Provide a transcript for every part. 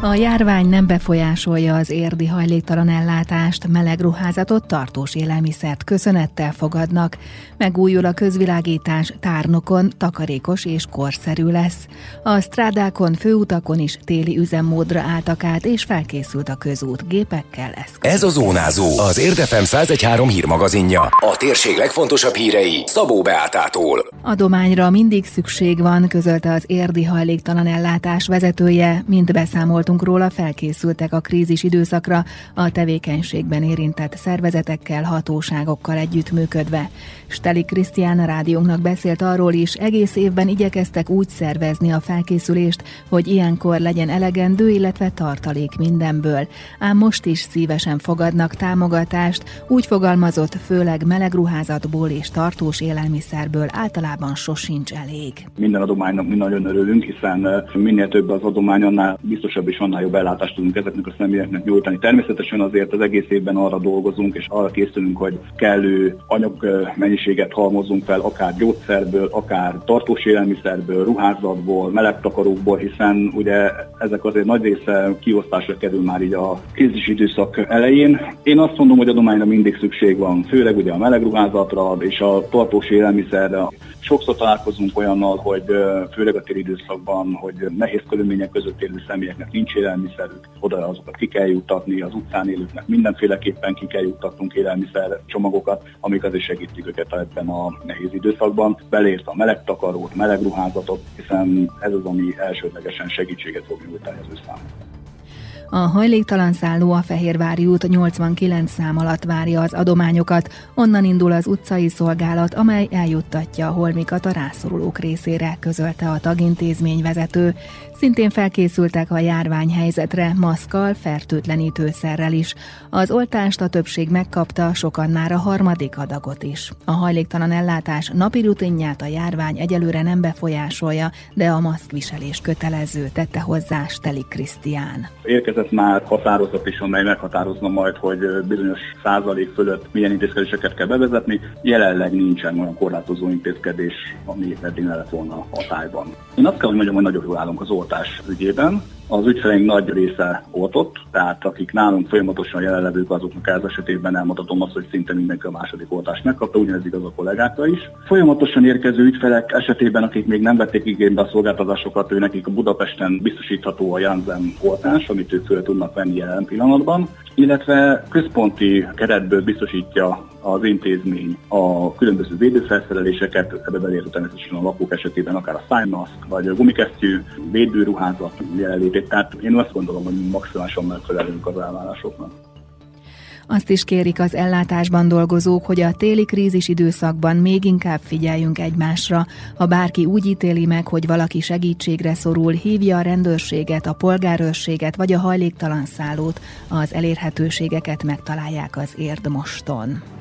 A járvány nem befolyásolja az érdi hajléktalan ellátást, meleg ruházatot, tartós élelmiszert köszönettel fogadnak. Megújul a közvilágítás tárnokon, takarékos és korszerű lesz. A strádákon, főutakon is téli üzemmódra álltak át, és felkészült a közút gépekkel eszköz. Ez a Zónázó, az Érdefem 1013 hírmagazinja. A térség legfontosabb hírei Szabó Beátától. Adományra mindig szükség van, közölte az érdi hajléktalan ellátás vezetője, mint beszámoltunk róla, felkészültek a krízis időszakra a tevékenységben érintett szervezetekkel, hatóságokkal együttműködve. Steli Krisztián a rádiónknak beszélt arról is, egész évben igyekeztek úgy szervezni a felkészülést, hogy ilyenkor legyen elegendő, illetve tartalék mindenből. Ám most is szívesen fogadnak támogatást, úgy fogalmazott, főleg meleg ruházatból és tartós élelmiszerből általában sosincs elég. Minden adománynak mi nagyon örülünk, hiszen minél több az adomány, annál biztosabb is annál jobb ellátást tudunk ezeknek a személyeknek nyújtani. Természetesen azért az egész évben arra dolgozunk, és arra készülünk, hogy kellő anyagmennyiséget halmozunk fel, akár gyógyszerből, akár tartós élelmiszerből, ruházatból, melegtakarókból, hiszen ugye ezek azért nagy része kiosztásra kerül már így a krízis időszak elején. Én azt mondom, hogy adományra mindig szükség van, főleg ugye a melegruházatra és a tartós élelmiszerre. Sokszor találkozunk olyannal, hogy főleg a téli időszakban, hogy nehéz körülmények között élő személyeknek nincs élelmiszerük, oda azokat ki kell juttatni, az utcán élőknek mindenféleképpen ki kell juttatnunk élelmiszer csomagokat, amik azért segítik őket ebben a nehéz időszakban, beleértve a meleg takarót, meleg ruházatot, hiszen ez az, ami elsődlegesen segítséget fog nyújtani az ő számukra. A hajléktalan szálló a Fehérvári út 89 szám alatt várja az adományokat, onnan indul az utcai szolgálat, amely eljuttatja a holmikat a rászorulók részére, közölte a tagintézmény vezető. Szintén felkészültek a járványhelyzetre, maszkal, fertőtlenítőszerrel is. Az oltást a többség megkapta, sokan már a harmadik adagot is. A hajléktalan ellátás napi rutinját a járvány egyelőre nem befolyásolja, de a maszkviselés kötelező, tette hozzá Steli Krisztián. Érkezett már határozat is, amely meghatározna majd, hogy bizonyos százalék fölött milyen intézkedéseket kell bevezetni. Jelenleg nincsen olyan korlátozó intézkedés, ami eddig ne lett volna hatályban. Én azt kell, hogy mondjam, hogy nagyon jól állunk az oltás ügyében. Az ügyfeleink nagy része oltott, tehát akik nálunk folyamatosan jelenlevők, azoknak ez esetében elmondhatom azt, hogy szinte mindenki a második oltást megkapta, ugyanez igaz a kollégákra is. Folyamatosan érkező ügyfelek esetében, akik még nem vették igénybe a szolgáltatásokat, ő nekik a Budapesten biztosítható a Janssen oltás, amit ők föl tudnak venni jelen pillanatban, illetve központi keretből biztosítja az intézmény a különböző védőfelszereléseket, ebbe természetesen a lakók esetében akár a szájmaszk, vagy a gumikesztyű, védőruházat jelenlétét. Tehát én azt gondolom, hogy maximálisan megfelelünk az elvárásoknak. Azt is kérik az ellátásban dolgozók, hogy a téli krízis időszakban még inkább figyeljünk egymásra. Ha bárki úgy ítéli meg, hogy valaki segítségre szorul, hívja a rendőrséget, a polgárőrséget vagy a hajléktalan szállót. Az elérhetőségeket megtalálják az érdmoston.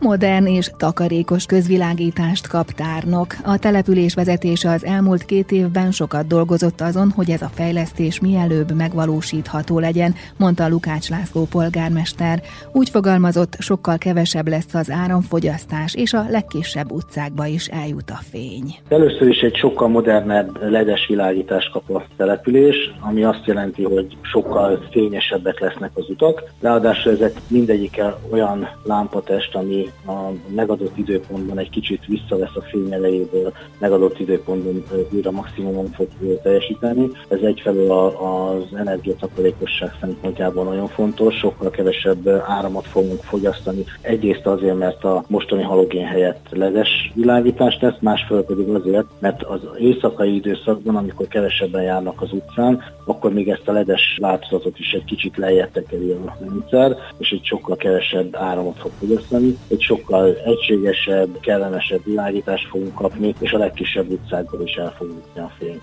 Modern és takarékos közvilágítást kap tárnok. A település vezetése az elmúlt két évben sokat dolgozott azon, hogy ez a fejlesztés mielőbb megvalósítható legyen, mondta Lukács László polgármester. Úgy fogalmazott, sokkal kevesebb lesz az áramfogyasztás, és a legkisebb utcákba is eljut a fény. Először is egy sokkal modernebb ledes világítást kap a település, ami azt jelenti, hogy sokkal fényesebbek lesznek az utak. Ráadásul ezek mindegyike olyan lámpatest, ami a megadott időpontban egy kicsit visszavesz a fény elejéből, megadott időpontban újra maximumon fog teljesíteni. Ez egyfelől az energiatakarékosság szempontjából nagyon fontos, sokkal kevesebb áramot fogunk fogyasztani. Egyrészt azért, mert a mostani halogén helyett ledes világítást tesz, másfelől pedig azért, mert az éjszakai időszakban, amikor kevesebben járnak az utcán, akkor még ezt a ledes változatot is egy kicsit lejjebb tekeri a rendszer, és egy sokkal kevesebb áramot fog fogyasztani egy sokkal egységesebb, kellemesebb világítást fogunk kapni, és a legkisebb utcákból is el fogunk jutni a fény.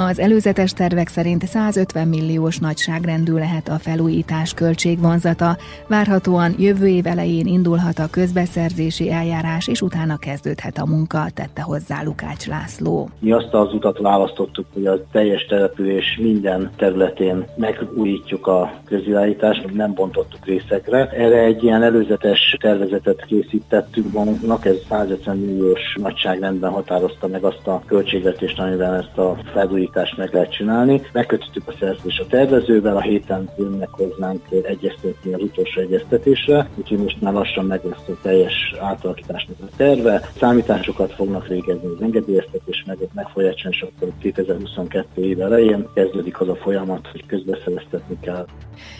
Az előzetes tervek szerint 150 milliós nagyságrendű lehet a felújítás költségvonzata. Várhatóan jövő év elején indulhat a közbeszerzési eljárás, és utána kezdődhet a munka, tette hozzá Lukács László. Mi azt az utat választottuk, hogy a teljes település minden területén megújítjuk a közirányítást, nem bontottuk részekre. Erre egy ilyen előzetes tervezetet készítettünk magunknak, ez 150 milliós nagyságrendben határozta meg azt a költségvetést, amivel ezt a felújítást meg lehet csinálni. Megkötöttük a szerződést a tervezővel, a héten jönnek hozzánk egyeztetni az utolsó egyeztetésre, úgyhogy most már lassan meg lesz a teljes átalakításnak a terve. Számításokat fognak végezni az engedélyeztetés, meg, meg fogják és akkor 2022 év elején kezdődik az a folyamat, hogy közbeszereztetni kell.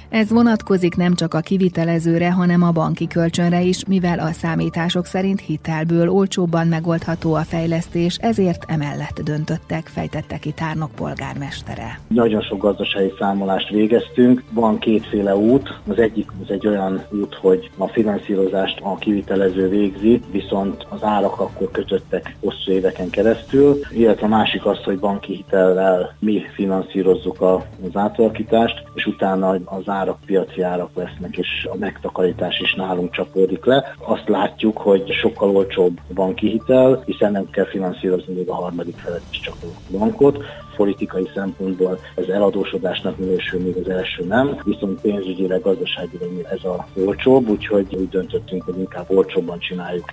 Ez vonatkozik nem csak a kivitelezőre, hanem a banki kölcsönre is, mivel a számítások szerint hitelből olcsóbban megoldható a fejlesztés, ezért emellett döntöttek, fejtette ki Tárnok polgármestere. Nagyon sok gazdasági számolást végeztünk, van kétféle út, az egyik az egy olyan út, hogy a finanszírozást a kivitelező végzi, viszont az árak akkor kötöttek hosszú éveken keresztül, illetve a másik az, hogy banki hitellel mi finanszírozzuk az átalakítást, és utána az árak piaci árak lesznek, és a megtakarítás is nálunk csapódik le. Azt látjuk, hogy sokkal olcsóbb banki hitel, hiszen nem kell finanszírozni még a harmadik felet is csak a bankot politikai szempontból ez eladósodásnak minősül, még az első nem, viszont pénzügyileg, gazdaságilag ez a olcsóbb, úgyhogy úgy döntöttünk, hogy inkább olcsóbban csináljuk.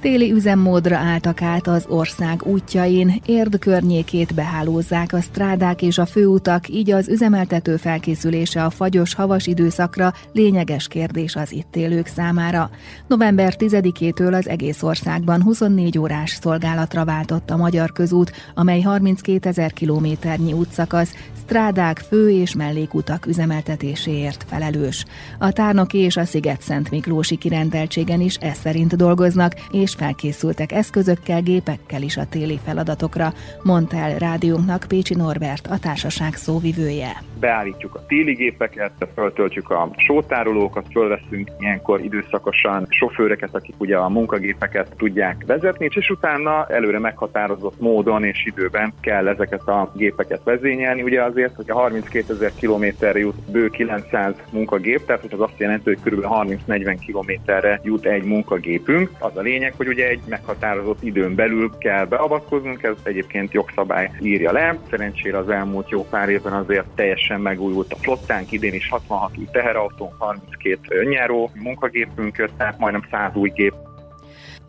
Téli üzemmódra álltak át az ország útjain, érd környékét behálózzák a strádák és a főutak, így az üzemeltető felkészülése a fagyos havas időszakra lényeges kérdés az itt élők számára. November 10-től az egész országban 24 órás szolgálatra váltott a Magyar Közút, amely 32 ezer kilométernyi útszakasz, strádák, fő- és mellékutak üzemeltetéséért felelős. A tárnoki és a Sziget-Szent Miklósi kirendeltségen is ez szerint dolgoznak, és és felkészültek eszközökkel, gépekkel is a téli feladatokra, mondta el rádiónknak Pécsi Norbert, a társaság szóvivője. Beállítjuk a téli gépeket, föltöltjük a sótárolókat, fölveszünk ilyenkor időszakosan sofőreket, akik ugye a munkagépeket tudják vezetni, és utána előre meghatározott módon és időben kell ezeket a gépeket vezényelni. Ugye azért, hogy a 32 ezer kilométerre jut bő 900 munkagép, tehát az azt jelenti, hogy kb. 30-40 kilométerre jut egy munkagépünk. Az a lényeg, hogy ugye egy meghatározott időn belül kell beavatkoznunk, ez egyébként jogszabály írja le. Szerencsére az elmúlt jó pár évben azért teljesen megújult a flottánk, idén is 66 új teherautónk, 32 önjáró munkagépünk, tehát majdnem 100 új gép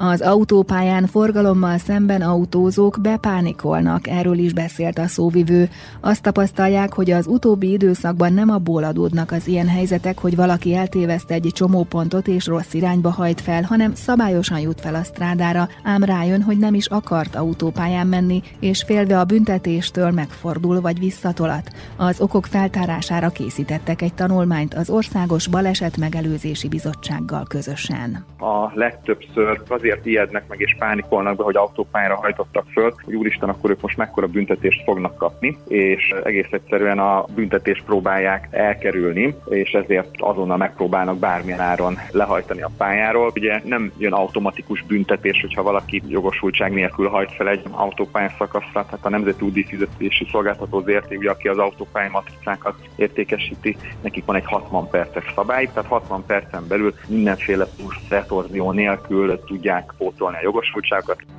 az autópályán forgalommal szemben autózók bepánikolnak, erről is beszélt a szóvivő. Azt tapasztalják, hogy az utóbbi időszakban nem abból adódnak az ilyen helyzetek, hogy valaki eltéveszt egy csomópontot és rossz irányba hajt fel, hanem szabályosan jut fel a strádára, ám rájön, hogy nem is akart autópályán menni, és félve a büntetéstől megfordul vagy visszatolat. Az okok feltárására készítettek egy tanulmányt az Országos Baleset Megelőzési Bizottsággal közösen. A legtöbbször azért azért ijednek meg és pánikolnak be, hogy autópályára hajtottak föl, hogy úristen, akkor ők most mekkora büntetést fognak kapni, és egész egyszerűen a büntetést próbálják elkerülni, és ezért azonnal megpróbálnak bármilyen áron lehajtani a pályáról. Ugye nem jön automatikus büntetés, hogyha valaki jogosultság nélkül hajt fel egy autópályán szakaszra, tehát a Nemzeti Úti Fizetési Szolgáltató ZRT, ugye, aki az autópályai matricákat értékesíti, nekik van egy 60 perces szabály, tehát 60 percen belül mindenféle plusz retorzió nélkül tudják tudják pótolni a jogosultságokat.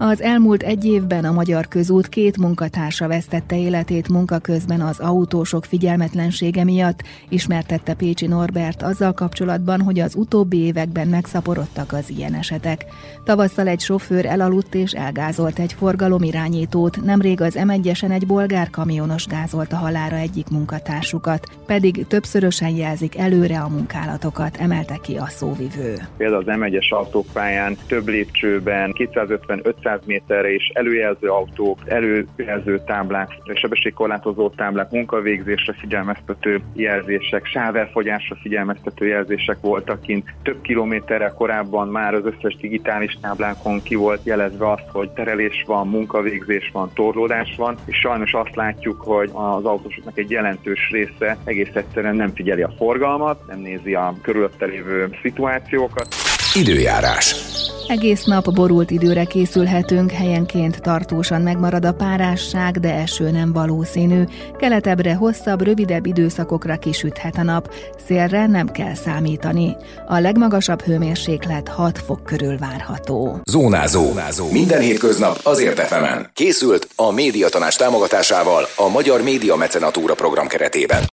Az elmúlt egy évben a Magyar Közút két munkatársa vesztette életét munka közben az autósok figyelmetlensége miatt, ismertette Pécsi Norbert azzal kapcsolatban, hogy az utóbbi években megszaporodtak az ilyen esetek. Tavasszal egy sofőr elaludt és elgázolt egy forgalomirányítót, nemrég az m egy bolgár kamionos gázolta halára egyik munkatársukat, pedig többszörösen jelzik előre a munkálatokat, emelte ki a szóvivő. Például az M1-es autópályán több lépcsőben 250 500 méterre is előjelző autók, előjelző táblák, sebességkorlátozó táblák, munkavégzésre figyelmeztető jelzések, sávelfogyásra figyelmeztető jelzések voltak kint. Több kilométerre korábban már az összes digitális táblákon ki volt jelezve azt, hogy terelés van, munkavégzés van, torlódás van, és sajnos azt látjuk, hogy az autósoknak egy jelentős része egész egyszerűen nem figyeli a forgalmat, nem nézi a körülötte lévő szituációkat. Időjárás. Egész nap borult időre készülhetünk, helyenként tartósan megmarad a párásság, de eső nem valószínű. Keletebbre hosszabb, rövidebb időszakokra kisüthet a nap, szélre nem kell számítani. A legmagasabb hőmérséklet 6 fok körül várható. Zónázó. Zónázó. Minden hétköznap azért efemen. Készült a médiatanás támogatásával a Magyar Média Mecenatúra program keretében.